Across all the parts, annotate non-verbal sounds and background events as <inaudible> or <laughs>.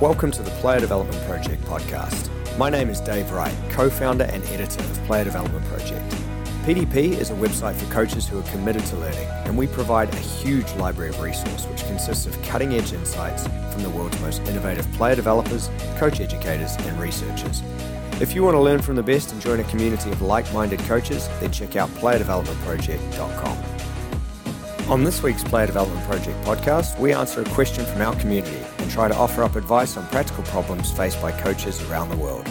Welcome to the Player Development Project podcast. My name is Dave Wright, co founder and editor of Player Development Project. PDP is a website for coaches who are committed to learning, and we provide a huge library of resource which consists of cutting edge insights from the world's most innovative player developers, coach educators, and researchers. If you want to learn from the best and join a community of like minded coaches, then check out playerdevelopmentproject.com. On this week's Player Development Project podcast, we answer a question from our community and try to offer up advice on practical problems faced by coaches around the world.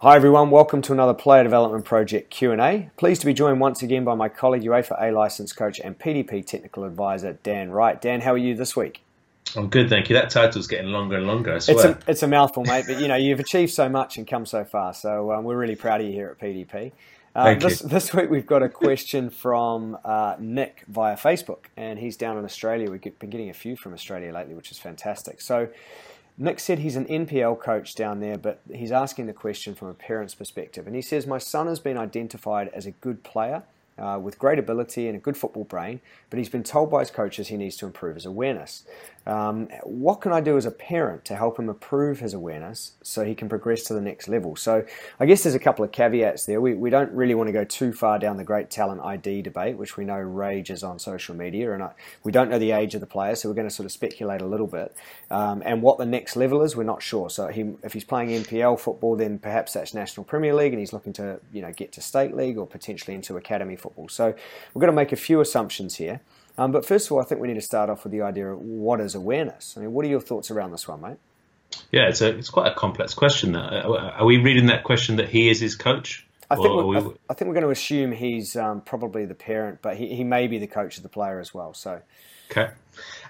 Hi everyone, welcome to another Player Development Project Q&A. Pleased to be joined once again by my colleague UEFA A license coach and PDP technical advisor Dan Wright. Dan, how are you this week? I'm good, thank you. That title's getting longer and longer. I swear. It's a, it's a mouthful, mate. But you know, you've achieved so much and come so far. So um, we're really proud of you here at PDP. Uh, Thank this, you. this week we've got a question from uh, Nick via Facebook, and he's down in Australia. We've been getting a few from Australia lately, which is fantastic. So Nick said he's an NPL coach down there, but he's asking the question from a parent's perspective. And he says, My son has been identified as a good player uh, with great ability and a good football brain, but he's been told by his coaches he needs to improve his awareness. Um, what can I do as a parent to help him improve his awareness so he can progress to the next level? So, I guess there's a couple of caveats there. We, we don't really want to go too far down the great talent ID debate, which we know rages on social media, and I, we don't know the age of the player, so we're going to sort of speculate a little bit. Um, and what the next level is, we're not sure. So, he, if he's playing NPL football, then perhaps that's National Premier League, and he's looking to you know get to state league or potentially into academy football. So, we're going to make a few assumptions here. Um, but first of all, I think we need to start off with the idea of what is awareness. I mean, what are your thoughts around this one, mate? Yeah, it's a it's quite a complex question. That are we reading that question that he is his coach? I think, we're, I, we- I think we're going to assume he's um, probably the parent, but he, he may be the coach of the player as well. So, Okay.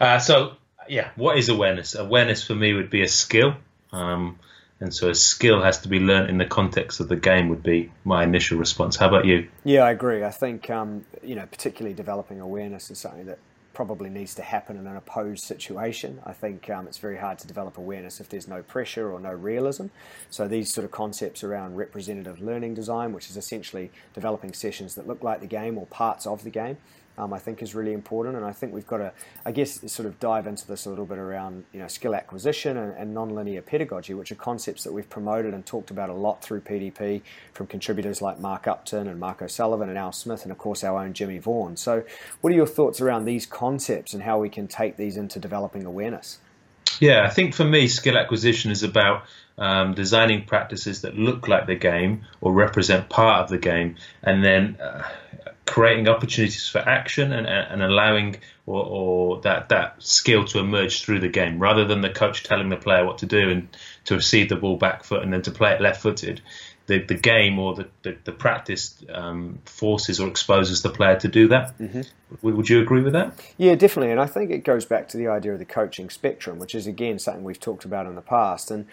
Uh, so, yeah, what is awareness? Awareness for me would be a skill. Um, and so a skill has to be learnt in the context of the game, would be my initial response. How about you? yeah, I agree. I think um, you know, particularly developing awareness is something that probably needs to happen in an opposed situation. I think um, it's very hard to develop awareness if there's no pressure or no realism. So these sort of concepts around representative learning design, which is essentially developing sessions that look like the game or parts of the game. Um, I think is really important, and I think we've got to, I guess, sort of dive into this a little bit around you know skill acquisition and, and nonlinear pedagogy, which are concepts that we've promoted and talked about a lot through PDP from contributors like Mark Upton and Mark O'Sullivan and Al Smith, and of course our own Jimmy Vaughan. So, what are your thoughts around these concepts and how we can take these into developing awareness? Yeah, I think for me, skill acquisition is about um, designing practices that look like the game or represent part of the game, and then uh, creating opportunities for action and, and allowing or, or that that skill to emerge through the game, rather than the coach telling the player what to do and to receive the ball back foot and then to play it left footed. The, the game or the, the, the practice um, forces or exposes the player to do that. Would would you agree with that? Yeah, definitely. And I think it goes back to the idea of the coaching spectrum, which is again something we've talked about in the past. And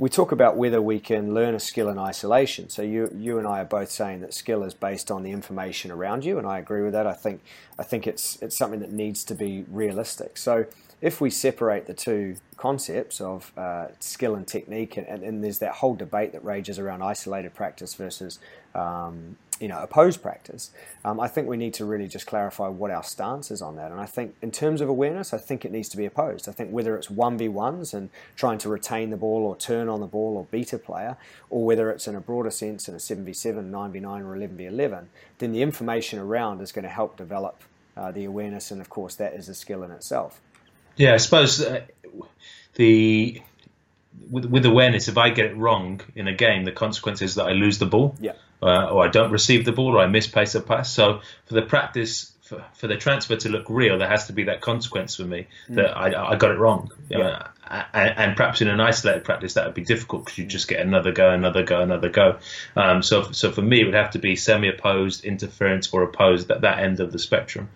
we talk about whether we can learn a skill in isolation. So you you and I are both saying that skill is based on the information around you, and I agree with that. I think I think it's it's something that needs to be realistic. So if we separate the two concepts of uh, skill and technique, and, and, and there's that whole debate that rages around isolated practice versus um, you know opposed practice, um, I think we need to really just clarify what our stance is on that. And I think in terms of awareness, I think it needs to be opposed. I think whether it's one v ones and trying to retain the ball or turn on the ball or beat a player, or whether it's in a broader sense in a seven v seven, nine v nine, or eleven v eleven, then the information around is going to help develop uh, the awareness, and of course that is a skill in itself. Yeah, I suppose uh, the with, with awareness, if I get it wrong in a game, the consequence is that I lose the ball, Yeah. uh, or I don't receive the ball, or I misplace a pass. So for the practice, for, for the transfer to look real, there has to be that consequence for me that I, I got it wrong. Yeah. Uh, and, and perhaps in an isolated practice that would be difficult because you just get another go, another go, another go. Um, so, so for me, it would have to be semi-opposed, interference, or opposed at that end of the spectrum.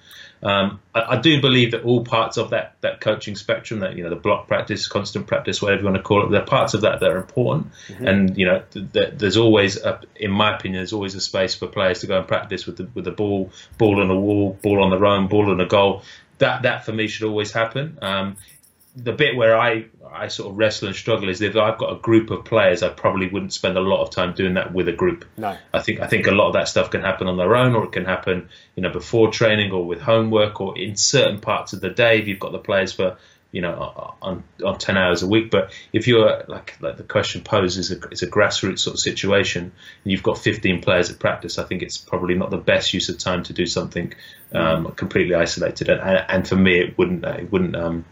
Um, I, I do believe that all parts of that that coaching spectrum, that you know, the block practice, constant practice, whatever you want to call it, there are parts of that that are important. And you know, th- th- there's always, a, in my opinion, there's always a space for players to go and practice with the with the ball, ball on a wall, ball on the run, ball on a goal. That that for me should always happen. Um, the bit where I I sort of wrestle and struggle is if I've got a group of players, I probably wouldn't spend a lot of time doing that with a group. No, I think I think a lot of that stuff can happen on their own, or it can happen you know before training or with homework or in certain parts of the day. If you've got the players for you know on on 10 hours a week but if you're like like the question posed is a, it's a grassroots sort of situation and you've got 15 players at practice i think it's probably not the best use of time to do something um, completely isolated and, and for me it wouldn't it wouldn't um,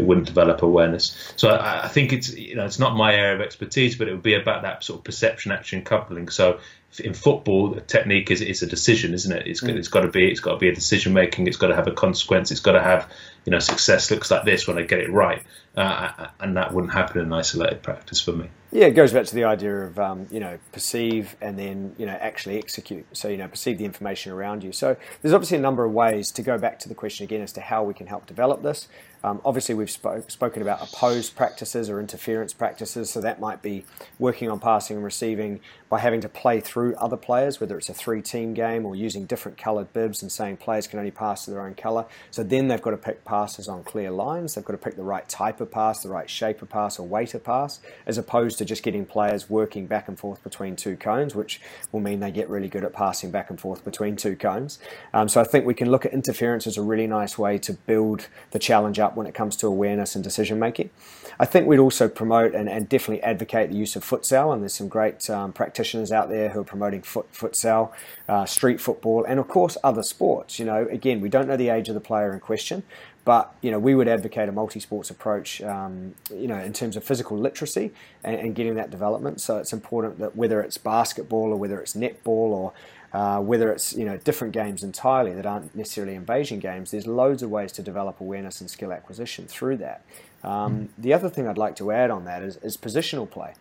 it wouldn't develop awareness. So I, I, think it's you know it's not my area of expertise, but it would be about that sort of perception action coupling. So in football, the technique is is a decision, isn't it? It's, mm. it's got to be it's got to be a decision making. It's got to have a consequence. It's got to have you know success looks like this when I get it right, uh, and that wouldn't happen in isolated practice for me. Yeah, it goes back to the idea of um, you know perceive and then you know actually execute. So you know perceive the information around you. So there's obviously a number of ways to go back to the question again as to how we can help develop this. Um, obviously, we've spoke, spoken about opposed practices or interference practices, so that might be working on passing and receiving by having to play through other players, whether it's a three team game or using different coloured bibs and saying players can only pass to their own colour. So then they've got to pick passes on clear lines, they've got to pick the right type of pass, the right shape of pass, or weight of pass, as opposed to just getting players working back and forth between two cones, which will mean they get really good at passing back and forth between two cones. Um, so I think we can look at interference as a really nice way to build the challenge up when it comes to awareness and decision making. I think we'd also promote and, and definitely advocate the use of futsal, and there's some great um, practitioners out there who are promoting foot, futsal, uh, street football, and of course other sports. You know, again, we don't know the age of the player in question, but you know, we would advocate a multi-sports approach. Um, you know, in terms of physical literacy and, and, getting that development. So it's important that whether it's basketball or whether it's netball or uh, whether it's you know different games entirely that aren't necessarily invasion games, there's loads of ways to develop awareness and skill acquisition through that. Um, mm. The other thing I'd like to add on that is, is positional play.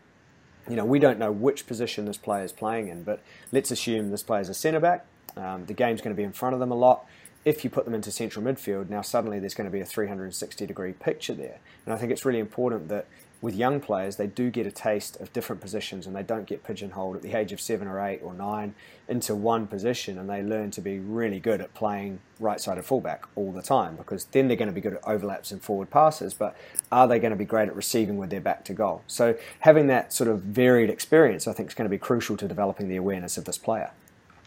You know, we don't know which position this player is playing in, but let's assume this player is a centre back. Um, the game's going to be in front of them a lot. If you put them into central midfield, now suddenly there's going to be a 360 degree picture there. And I think it's really important that with young players, they do get a taste of different positions and they don't get pigeonholed at the age of seven or eight or nine into one position and they learn to be really good at playing right sided fullback all the time because then they're going to be good at overlaps and forward passes, but are they going to be great at receiving with their back to goal? So having that sort of varied experience, I think, is going to be crucial to developing the awareness of this player.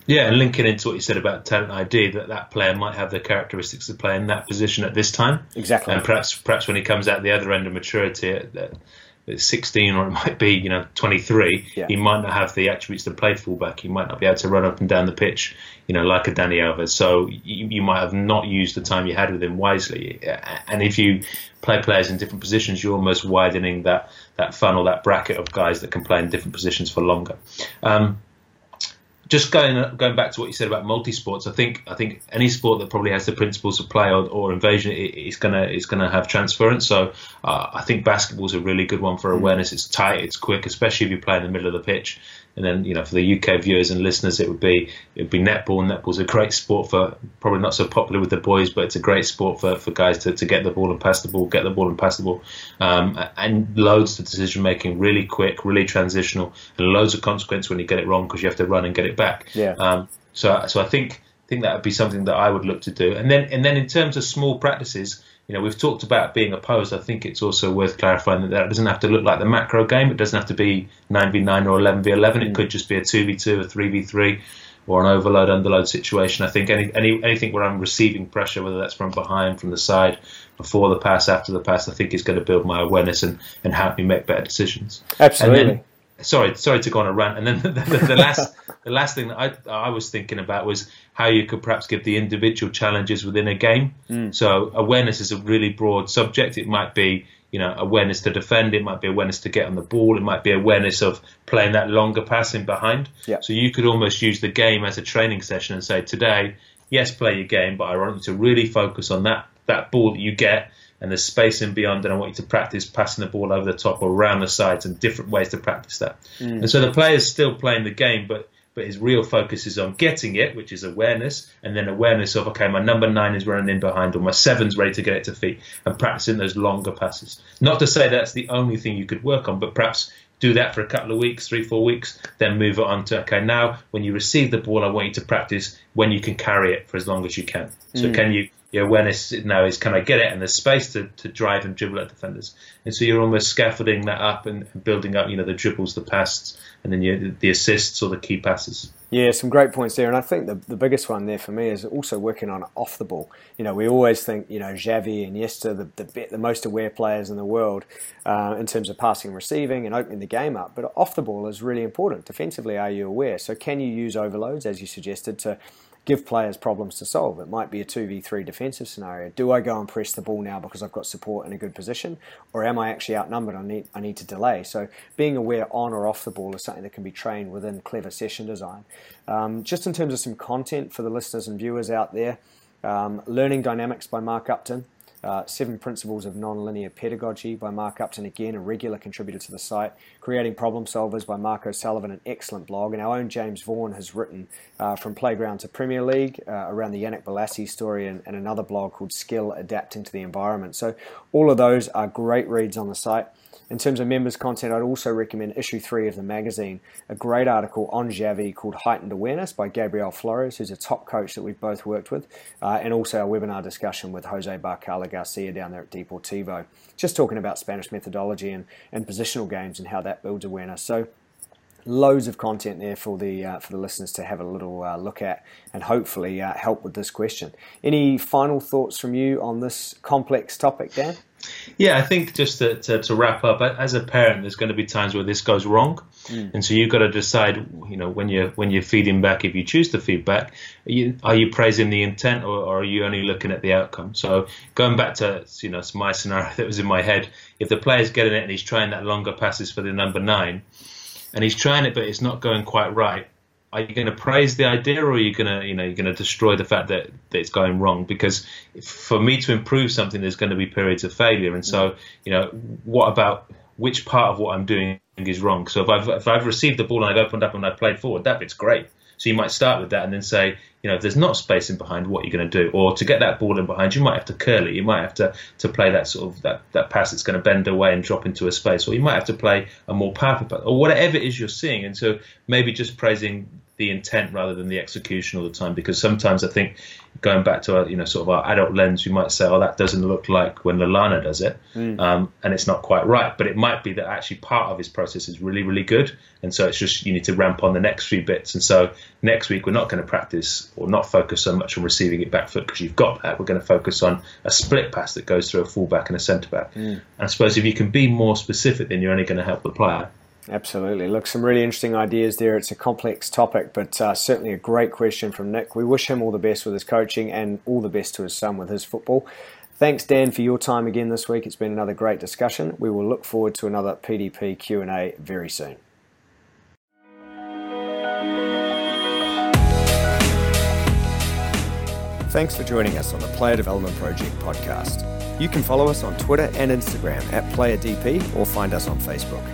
Yeah, and linking into what you said about talent ID, that that player might have the characteristics to play in that position at this time. Exactly. And perhaps perhaps when he comes out the other end of maturity at, at 16 or it <laughs> might be you know 23, yeah. he might not have the attributes to play fullback. He might not be able to run up and down the pitch, you know, like a Dani Alves. So you, you might have not used the time you had with him wisely. And if you play players in different positions, you're almost widening that that funnel, that bracket of guys that can play in different positions for longer. Um, just going going back to what you said about multi sports, I think I think any sport that probably has the principles of play or, or invasion is gonna is gonna have transference. So uh, I think basketball is a really good one for awareness. It's tight, it's quick, especially if you play in the middle of the pitch. And then, you know, for the UK viewers and listeners, it would be it would be netball. Netball's a great sport for probably not so popular with the boys, but it's a great sport for, for guys to, to get the ball and pass the ball, get the ball and pass the ball, um, and loads of decision making, really quick, really transitional, and loads of consequence when you get it wrong because you have to run and get it back. Yeah. Um, so so I think I think that would be something that I would look to do. And then and then in terms of small practices you know, we've talked about being opposed. I think it's also worth clarifying that that doesn't have to look like the macro game. It doesn't have to be 9v9 or 11v11. Mm. It could just be a 2v2, a 3v3, or an overload underload situation. I think any, any anything where I'm receiving pressure, whether that's from behind, from the side, before the pass, after the pass, I think is going to build my awareness and, and help me make better decisions. Absolutely sorry, sorry to go on a rant. And then the, <laughs> the, the last, <laughs> the last thing that I, I was thinking about was how you could perhaps give the individual challenges within a game. Mm. So awareness is a really broad subject. It might be, you know, awareness to defend. It might be awareness to get on the ball. It might be awareness of playing that longer passing behind. Yeah. So you could almost use the game as a training session and say, today, yes, play your game, but I want you to really focus on that that ball that you get and there's space in beyond, and I want you to practice passing the ball over the top or around the sides and different ways to practice that. Mm. And so the player's still playing the game, but but his real focus is on getting it, which is awareness, and then awareness of okay, my number nine is running in behind, or my seven's ready to get it to feet, and practicing those longer passes. Not to say that's the only thing you could work on, but perhaps do that for a couple of weeks, three, four weeks, then move it on to okay, now when you receive the ball, I want you to practice when you can carry it for as long as you can. So mm. can you your awareness now is can I get it and there's space to, to drive and dribble at defenders. And so you're almost scaffolding that up and, building up, you know, the dribbles, the passes, and then you, the assists or the key passes. Yeah, some great points there. And I think the, the biggest one there for me is also working on off the ball. You know, we always think, you know, Xavi and Iniesta, the, the, the most aware players in the world uh, in terms of passing and receiving and opening the game up. But off the ball is really important. Defensively, are you aware? So can you use overloads, as you suggested, to give players problems to solve. It might be a 2v3 defensive scenario. Do I go and press the ball now because I've got support in a good position? Or am I actually outnumbered? I need, I need to delay. So being aware on or off the ball is something that can be trained within clever session design. Um, just in terms of some content for the listeners and viewers out there, um, Learning Dynamics by Mark Upton. Uh, Seven Principles of Nonlinear Pedagogy by Mark Upton, again, a regular contributor to the site. Creating Problem Solvers by Mark O'Sullivan, an excellent blog. And our own James Vaughan has written uh, From Playground to Premier League uh, around the Yannick Bolasie story and, and another blog called Skill Adapting to the Environment. So, all of those are great reads on the site. In terms of members' content, I'd also recommend issue three of the magazine, a great article on Xavi called Heightened Awareness by Gabriel Flores, who's a top coach that we've both worked with, uh, and also our webinar discussion with Jose Barcala Garcia down there at Deportivo, just talking about Spanish methodology and, and positional games and how that builds awareness. So loads of content there for the uh, for the listeners to have a little uh, look at and hopefully uh, help with this question. Any final thoughts from you on this complex topic, Dan? Yeah, I think just to, to, to, wrap up, as a parent, there's going to be times where this goes wrong, mm. and so you've got to decide, you know, when you're when you're feeding back, if you choose to feed back, are you, are you praising the intent or, or, are you only looking at the outcome? So going back to you know my scenario <laughs> that was in my head, if the player's getting it and he's trying that longer passes for the number nine, and he's trying it but it's not going quite right, are you going to praise the idea or are you going to you know you're going to destroy the fact that, that it's going wrong? Because for me to improve something there's going to be periods of failure. And so you know what about which part of what i'm doing is wrong? So if i've if i've received the ball and i've opened up and i've played forward that bit's great. So you might start with that and then say you know if there's not space in behind what you're going to do? Or to get that ball in behind you might have to curl it. You might have to to play that sort of that that pass that's going to bend away and drop into a space. Or you might have to play a more powerful pass or whatever it is you're seeing. And so maybe just praising the intent rather than the execution all the time. Because sometimes I think going back to our, you know sort of our adult lens, we might say, "Oh, that doesn't look like when Lallana does it," mm. um, and it's not quite right. But it might be that actually part of his process is really, really good, and so it's just you need to ramp on the next few bits. And so next week we're not going to practice or not focus so much on receiving it back foot because you've got that. We're going to focus on a split pass that goes through a fullback and a centre back. Mm. And I suppose if you can be more specific, then you're only going to help the player. Absolutely. Look, some really interesting ideas there. It's a complex topic, but uh, certainly a great question from Nick. We wish him all the best with his coaching and all the best to his son with his football. Thanks, Dan, for your time again this week. It's been another great discussion. We will look forward to another PDP Q&A very soon. Thanks for joining us on the Player Development Project podcast. You can follow us on Twitter and Instagram at PlayerDP or find us on Facebook.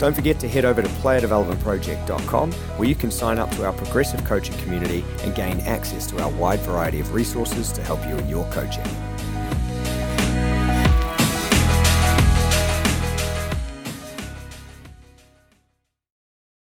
Don't forget to head over to playerdevelopmentproject.com where you can sign up to our progressive coaching community and gain access to our wide variety of resources to help you in your coaching.